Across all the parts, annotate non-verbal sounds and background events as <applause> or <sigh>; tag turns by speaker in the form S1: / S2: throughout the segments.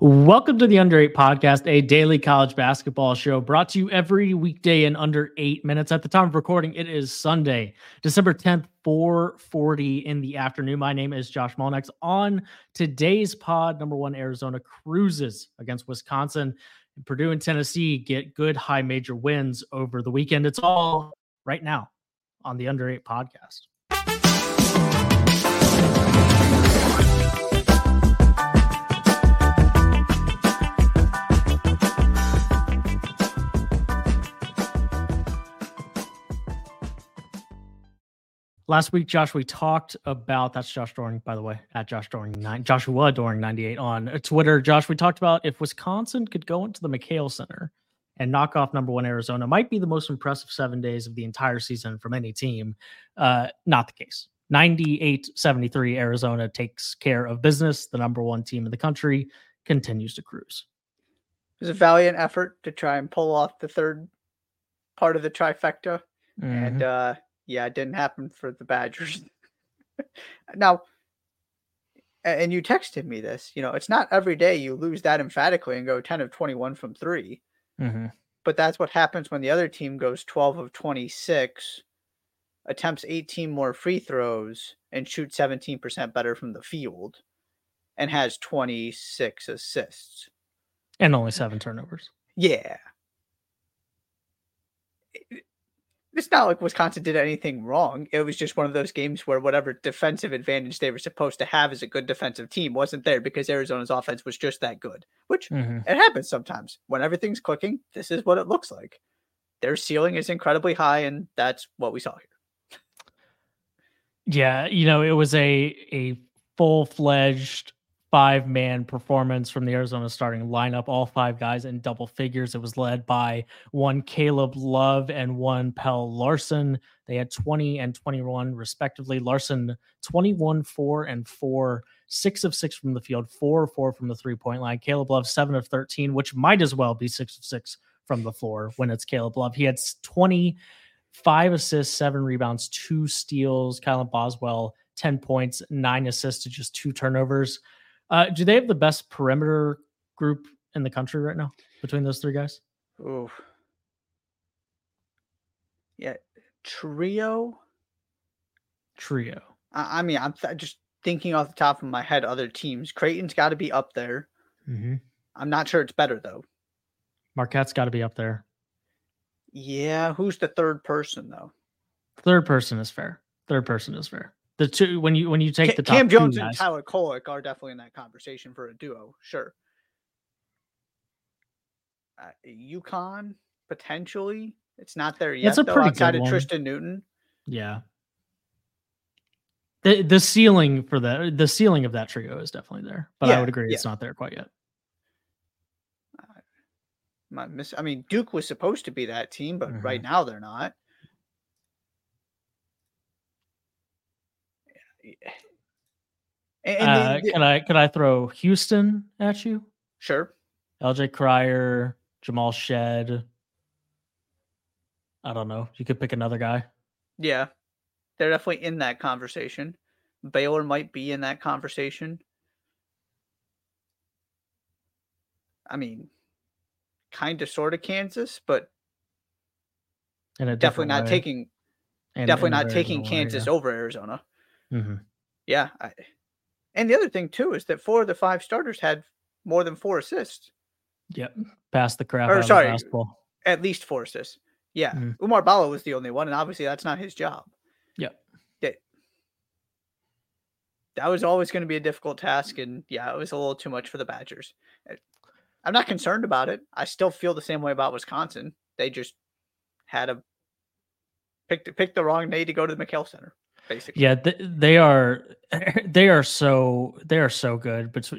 S1: Welcome to the Under Eight Podcast, a daily college basketball show brought to you every weekday in under eight minutes. At the time of recording, it is Sunday, December 10th, 440 in the afternoon. My name is Josh Mullinax. On today's pod, number one, Arizona cruises against Wisconsin. Purdue and Tennessee get good high major wins over the weekend. It's all right now on the Under Eight Podcast. Last week, Josh, we talked about that's Josh Doring, by the way, at Josh Doring nine, Joshua Doring ninety eight on Twitter. Josh, we talked about if Wisconsin could go into the McKale Center and knock off number one Arizona, might be the most impressive seven days of the entire season from any team. Uh, not the case. 98 73, Arizona takes care of business. The number one team in the country continues to cruise.
S2: It was a valiant effort to try and pull off the third part of the trifecta. Mm-hmm. And uh, yeah, it didn't happen for the Badgers. <laughs> now, and you texted me this, you know, it's not every day you lose that emphatically and go 10 of 21 from 3
S1: mm-hmm.
S2: But that's what happens when the other team goes 12 of 26, attempts 18 more free throws, and shoots 17% better from the field, and has 26 assists.
S1: And only seven turnovers.
S2: Yeah it's not like Wisconsin did anything wrong. It was just one of those games where whatever defensive advantage they were supposed to have as a good defensive team wasn't there because Arizona's offense was just that good, which mm-hmm. it happens sometimes. When everything's clicking, this is what it looks like. Their ceiling is incredibly high, and that's what we saw here.
S1: Yeah, you know, it was a a full fledged five man performance from the Arizona starting lineup. All five guys in double figures. It was led by one Caleb Love and one Pelle Larsson. They had 20 and 21 respectively. Larsson, 21, 4 and 4, six of six from the field, four four from the three point line. Caleb Love, seven of 13, which might as well be six of six from the floor when it's Caleb Love. He had 20, five assists, seven rebounds, two steals. Kylan Boswell, 10 points, nine assists to just two turnovers. Uh, do they have the best perimeter group in the country right now between those three guys?
S2: Oh, yeah, trio.
S1: Trio.
S2: I, I mean, I'm th- just thinking off the top of my head. Other teams, Creighton's got to be up there.
S1: Mm-hmm.
S2: I'm not sure it's better though.
S1: Marquette's got to be up there.
S2: Yeah, who's the third person though?
S1: Third person is fair. Third person is fair the two when you when you take the top
S2: Cam Jones and Tyler Kolek are definitely in that conversation for a duo. Sure. Uh, UConn potentially. It's not there yet.
S1: It's a
S2: though,
S1: pretty
S2: outside
S1: good
S2: of
S1: one.
S2: Tristan Newton.
S1: Yeah. The the ceiling for the the ceiling of that trio is definitely there, but
S2: yeah,
S1: I would agree
S2: yeah.
S1: it's not there quite yet.
S2: Uh, my miss. I mean, Duke was supposed to be that team, but mm-hmm. right now they're not.
S1: And uh, the, can I can I throw Houston at you?
S2: Sure.
S1: LJ Cryer, Jamal Shead. I don't know. You could pick another guy.
S2: Yeah, they're definitely in that conversation. Baylor might be in that conversation. I mean, kind of, sort of Kansas, but definitely not
S1: way.
S2: taking,
S1: in,
S2: definitely
S1: in
S2: not taking Kansas
S1: yeah.
S2: over Arizona.
S1: Mm-hmm.
S2: Yeah, I, and the other thing too is that four of the five starters had more than four assists.
S1: Yep, pass the crap
S2: or, sorry. At least four assists. Yeah,
S1: mm-hmm.
S2: Oumar Ballo was the only one, and obviously that's not his job.
S1: Yep.
S2: That, that was always going to be a difficult task, and yeah, it was a little too much for the Badgers. Eh, I'm not concerned about it. I still feel the same way about Wisconsin. They just had a picked picked the wrong day to go to the McKale Center basically.
S1: Yeah, they are <laughs> they are so they are so good, but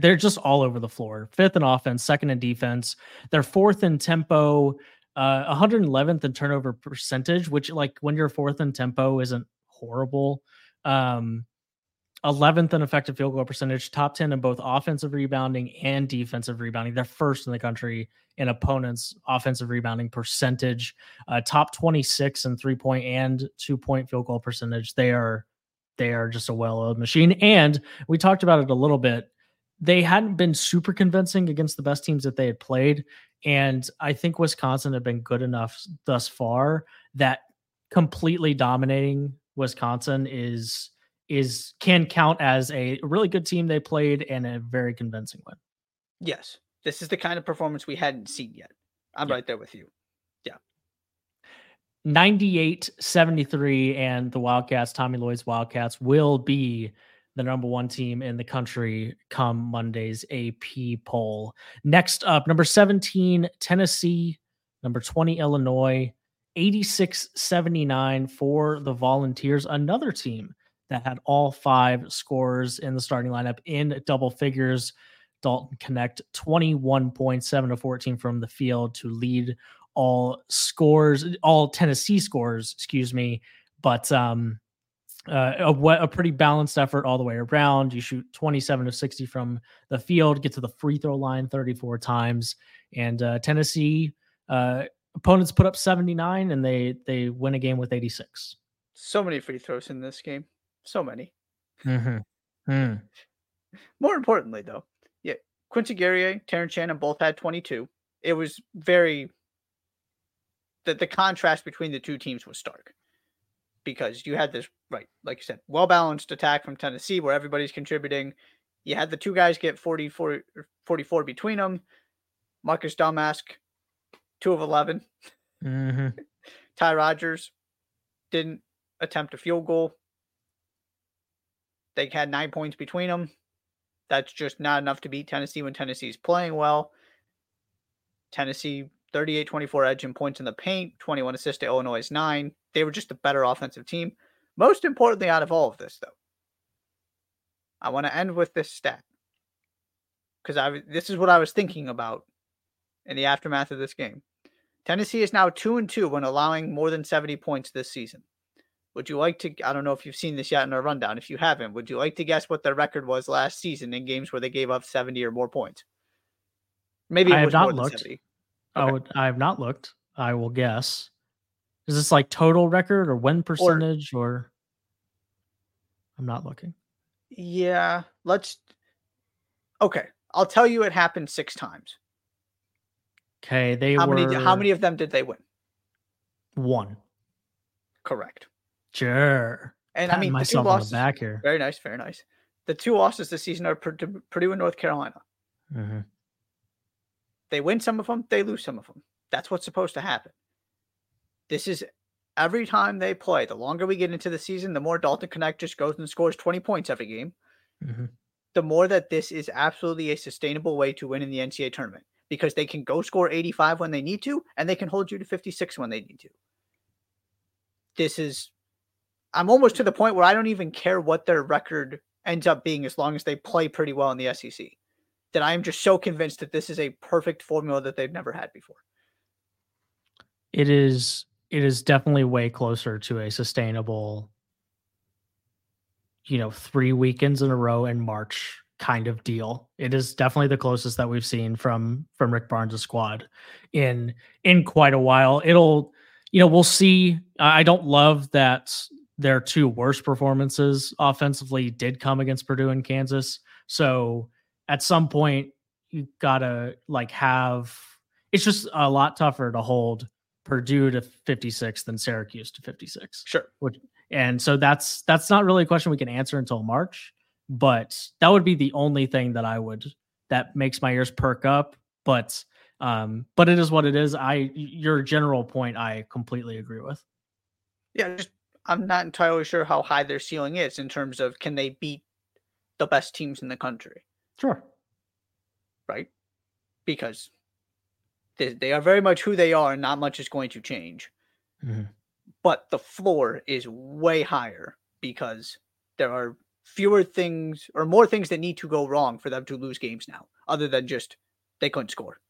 S1: they're just all over the floor. Fifth in offense, second in defense. They're fourth in tempo, uh, 111th in turnover percentage, which like when you're fourth in tempo isn't horrible. Um, 11th in effective field goal percentage, top 10 in both offensive rebounding and defensive rebounding. They're first in the country in opponents' offensive rebounding percentage, uh, top 26 in three point and two point field goal percentage. They are they are just a well-oiled machine. And we talked about it a little bit. they hadn't been super convincing against the best teams that they had played. And I think Wisconsin had been good enough thus far that completely dominating Wisconsin is is can count as a really good team they played and a very convincing win.
S2: Yes. This is the kind of performance we hadn't seen yet. I'm yeah. right there with you. Yeah.
S1: 98 73 and the Wildcats, Tommy Lloyd's Wildcats will be the number one team in the country come Monday's AP poll. Next up, number 17, Tennessee, number 20, Illinois, 86 79 for the Volunteers, another team that had all five scores in the starting lineup in double figures. Dalton Knecht 21.7 to 14 from the field to lead all scores, all Tennessee scores, excuse me. But um, uh, a, a, pretty balanced effort all the way around. You shoot 27 of 60 from the field, get to the free throw line 34 times, and uh, Tennessee uh, opponents put up 79 and they they win a game with 86.
S2: So many free throws in this game, so many.
S1: Mm-hmm. Mm.
S2: More importantly, though, yeah, Quincy Guerrier, Terrence Shannon both had 22. It was very the the contrast between the two teams was stark because you had this right, like you said, well balanced attack from Tennessee where everybody's contributing. You had the two guys get 44, 44 between them. Marcus Domask, two of 11.
S1: Mm-hmm.
S2: Ty Rodgers didn't attempt a field goal. They had nine points between them. That's just not enough to beat Tennessee when Tennessee's playing well. Tennessee 38 24 edge in points in the paint, 21 assists to Illinois' nine. They were just a better offensive team. Most importantly, out of all of this, though, I want to end with this stat because I this is what I was thinking about in the aftermath of this game. Tennessee is now two and two when allowing more than 70 points this season. Would you like to? I don't know if you've seen this yet in our rundown. If you haven't, would you like to guess what their record was last season in games where they gave up 70 or more points? Maybe
S1: I have not looked. Okay. I would. I have not looked. I will guess. Is this like total record or win percentage or, or I'm not looking.
S2: Yeah, let's Okay, I'll tell you it happened 6 times.
S1: Okay, they
S2: how
S1: were
S2: many how many of them did they win?
S1: One.
S2: Correct.
S1: Sure.
S2: And Patting I mean,
S1: myself losses, on the back here.
S2: Very nice, very nice. The two losses this season are Purdue and North Carolina.
S1: Mm-hmm.
S2: They win some of them, they lose some of them. That's what's supposed to happen. This is every time they play. The longer we get into the season, the more Dalton Knecht just goes and scores 20 points every game.
S1: Mm-hmm.
S2: The more that this is absolutely a sustainable way to win in the NCAA tournament because they can go score 85 when they need to, and they can hold you to 56 when they need to. This is, I'm almost to the point where I don't even care what their record ends up being as long as they play pretty well in the SEC. That I am just so convinced that this is a perfect formula that they've never had before.
S1: It is it is definitely way closer to a sustainable you know three weekends in a row in march kind of deal it is definitely the closest that we've seen from from rick barnes' squad in in quite a while it'll you know we'll see i don't love that their two worst performances offensively did come against purdue and kansas so at some point you gotta like have it's just a lot tougher to hold Purdue to 56 than Syracuse to 56.
S2: Sure.
S1: Which, and so that's that's not really a question we can answer until March, but that would be the only thing that I would that makes my ears perk up. But um, but it is what it is. I your general point I completely agree with.
S2: Yeah, just I'm not entirely sure how high their ceiling is in terms of can they beat the best teams in the country.
S1: Sure.
S2: Right? Because they, they are very much who they are, and not much is going to change.
S1: Mm-hmm.
S2: But the floor is way higher because there are fewer things or more things that need to go wrong for them to lose games now, other than just they couldn't score.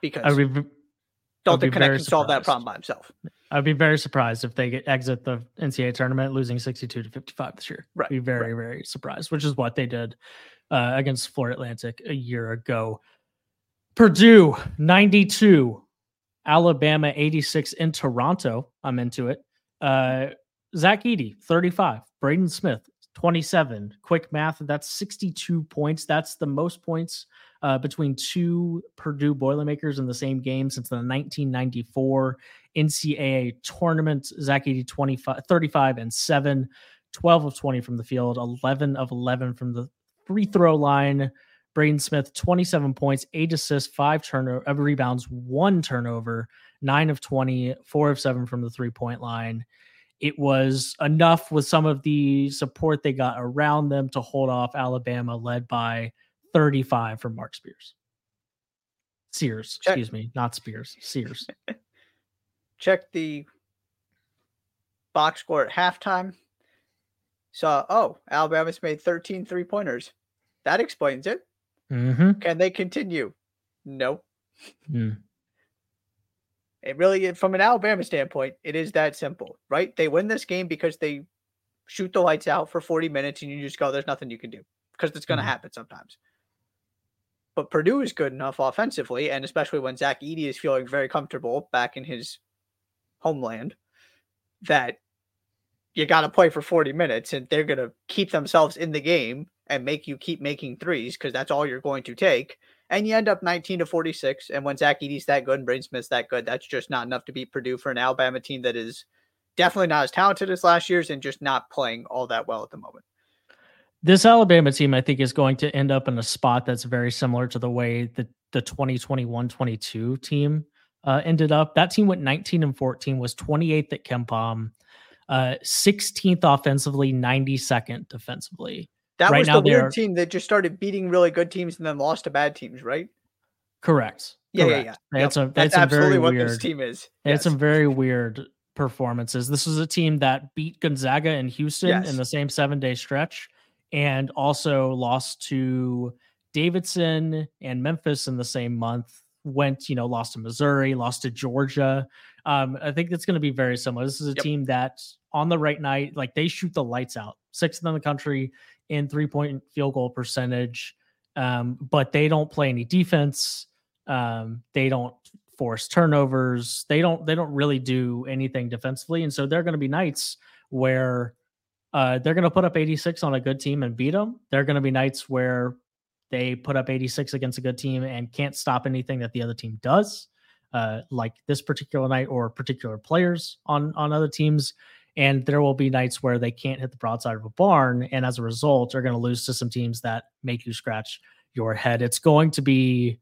S2: Because I would be, Dalton Knecht can solve that problem by himself.
S1: I'd be very surprised if they get, exit the NCAA tournament losing 62 to 55 this year.
S2: Right.
S1: I'd be very,
S2: right.
S1: very surprised, which is what they did uh, against Florida Atlantic a year ago. Purdue 92, Alabama 86 in Toronto. I'm into it. Uh, Zach Edey 35, Braden Smith 27. Quick math, that's 62 points. That's the most points uh, between two Purdue Boilermakers in the same game since the 1994 NCAA tournament. Zach Edey 25, 35 and 7, 12 of 20 from the field, 11 of 11 from the free throw line. Braden Smith, 27 points, eight assists, five turnover uh, rebounds, one turnover, nine of 20, four of seven from the three point line. It was enough with some of the support they got around them to hold off Alabama, led by 35 from Mark Spears. Sears, Check. excuse me, not Spears, Sears. <laughs>
S2: Check the box score at halftime. Saw, oh, Alabama's made 13 three pointers. That explains it.
S1: Mm-hmm.
S2: Can they continue? No.
S1: Mm.
S2: It really, from an Alabama standpoint, it is that simple, right? They win this game because they shoot the lights out for 40 minutes and you just go, there's nothing you can do because it's going to mm-hmm. happen sometimes. But Purdue is good enough offensively, and especially when Zach Edey is feeling very comfortable back in his homeland, that you got to play for 40 minutes and they're going to keep themselves in the game and make you keep making threes because that's all you're going to take. And you end up 19 to 46. And when Zach Edey's that good and Braden Smith's that good, that's just not enough to beat Purdue for an Alabama team that is definitely not as talented as last year's and just not playing all that well at the moment
S1: this Alabama team, I think, is going to end up in a spot that's very similar to the way that the 2021-22 team uh, ended up. That team went 19 and 14, was 28th at KenPom, uh, 16th offensively, 92nd defensively.
S2: That right was the weird team that just started beating really good teams and then lost to bad teams, right?
S1: Correct.
S2: Yeah,
S1: correct.
S2: yeah, yeah.
S1: They yep. some,
S2: That's absolutely what weird, this team is.
S1: They yes. had some very weird performances. This was a team that beat Gonzaga and Houston yes. in the same seven day stretch and also lost to Davidson and Memphis in the same month. Went, you know, lost to Missouri, lost to Georgia. Um, I think it's going to be very similar. This is a yep. team that on the right night, like they shoot the lights out, sixth in the country in three point field goal percentage, um, but they don't play any defense. Um, they don't force turnovers. They don't. They don't really do anything defensively, and so they're going to be nights where uh, they're going to put up 86 on a good team and beat them. There are going to be nights where they put up 86 against a good team and can't stop anything that the other team does, uh, like this particular night or particular players on on other teams. And there will be nights where they can't hit the broadside of a barn, and as a result, are going to lose to some teams that make you scratch your head. It's going to be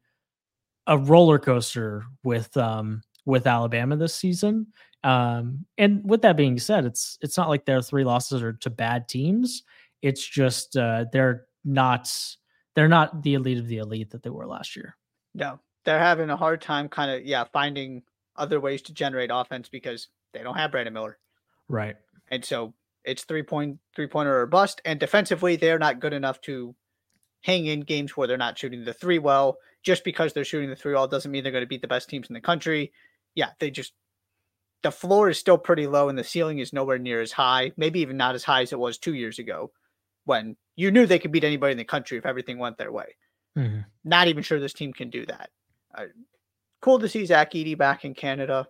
S1: a roller coaster with um, with Alabama this season. Um, and with that being said, it's it's not like their three losses are to bad teams. It's just uh, they're not they're not the elite of the elite that they were last year.
S2: No, they're having a hard time kind of yeah finding other ways to generate offense because they don't have Brandon Miller.
S1: Right.
S2: And so it's three point three pointer or bust. And defensively, they're not good enough to hang in games where they're not shooting the three well. Just because they're shooting the three well doesn't mean they're going to beat the best teams in the country. Yeah, they just the floor is still pretty low and the ceiling is nowhere near as high, maybe even not as high as it was two years ago when you knew they could beat anybody in the country if everything went their way.
S1: Mm-hmm.
S2: Not even sure this team can do that. Uh, cool to see Zach Edey back in Canada.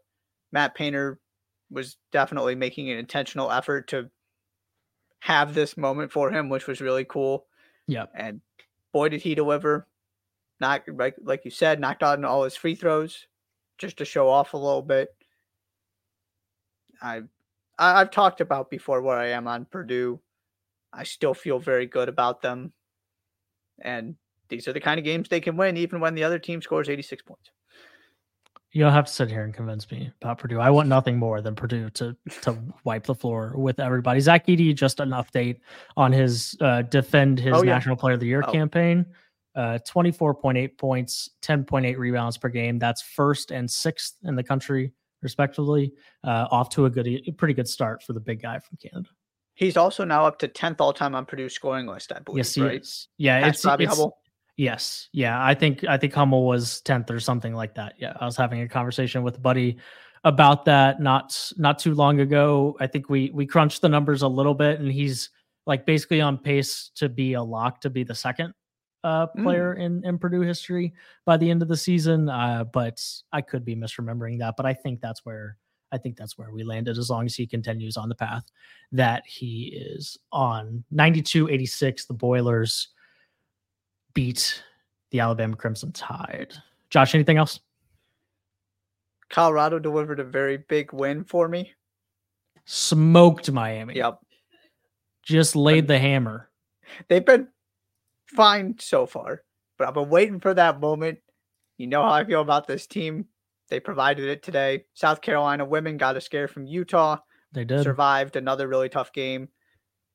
S2: Matt Painter was definitely making an intentional effort to have this moment for him, which was really cool.
S1: Yeah.
S2: And boy, did he deliver. Not like like you said, knocked out in all his free throws just to show off a little bit. I I've talked about before where I am on Purdue. I still feel very good about them. And these are the kind of games they can win even when the other team scores 86 points.
S1: You don't have to sit here and convince me about Purdue. I want nothing more than Purdue to to wipe the floor with everybody. Zach Edey, just an update on his uh, defend his oh, yeah. National Player of the Year oh. campaign. Uh, 24.8 points, 10.8 rebounds per game. That's first and sixth in the country respectively. Uh, off to a good, a pretty good start for the big guy from Canada.
S2: He's also now up to 10th all time on Purdue scoring list, I believe.
S1: Yes, he
S2: right?
S1: is. Yeah, That's it's Robbie it's, Hummel. Yes, yeah, I think I think Hummel was 10th or something like that. Yeah, I was having a conversation with a buddy about that not not too long ago. I think we we crunched the numbers a little bit, and he's like basically on pace to be a lock to be the second uh, mm. player mm. in, in Purdue history by the end of the season. Uh, but I could be misremembering that. But I think that's where I think that's where we landed as long as he continues on the path that he is on. 92 86, the Boilers beat the Alabama Crimson Tide. Josh, anything else?
S2: Colorado delivered a very big win for me.
S1: Smoked Miami.
S2: Yep.
S1: Just laid the hammer.
S2: They've been fine so far, but I've been waiting for that moment. You know how I feel about this team. They provided it today. South Carolina women got a scare from Utah.
S1: They did.
S2: Survived another really tough game.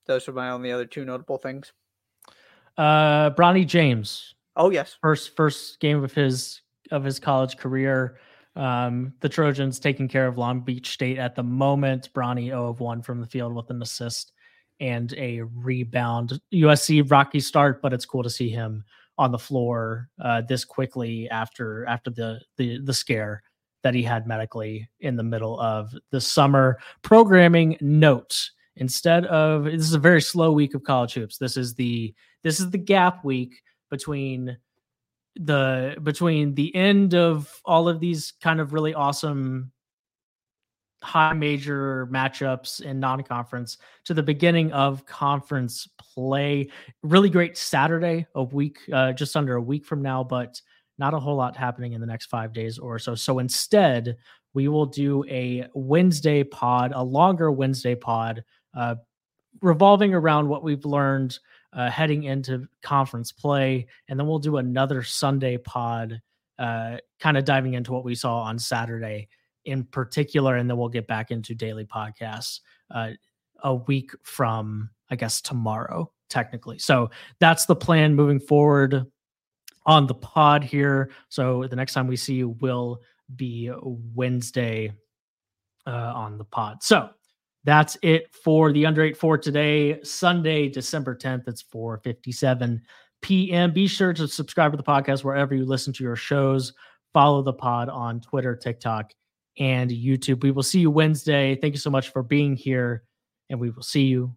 S2: Those are my only other two notable things.
S1: Uh Bronny James.
S2: Oh yes.
S1: First first game of his of his college career. Um, the Trojans taking care of Long Beach State at the moment. Bronny 0 of 1 from the field with an assist and a rebound. USC rocky start, but it's cool to see him on the floor uh, this quickly after after the the the scare that he had medically in the middle of the summer. Programming note: instead of this is a very slow week of college hoops. This is the this is the gap week between the between the end of all of these kind of really awesome high major matchups in non-conference to the beginning of conference play really great saturday a week uh, just under a week from now but not a whole lot happening in the next five days or so so instead we will do a wednesday pod a longer wednesday pod uh, revolving around what we've learned uh, heading into conference play. And then we'll do another Sunday pod, uh, kind of diving into what we saw on Saturday in particular. And then we'll get back into daily podcasts uh, a week from, I guess, tomorrow, technically. So that's the plan moving forward on the pod here. So the next time we see you will be Wednesday uh, on the pod. So that's it for the under eight for today, Sunday, December 10th. It's 4:57 p.m. Be sure to subscribe to the podcast wherever you listen to your shows. Follow the pod on Twitter, TikTok, and YouTube. We will see you Wednesday. Thank you so much for being here, and we will see you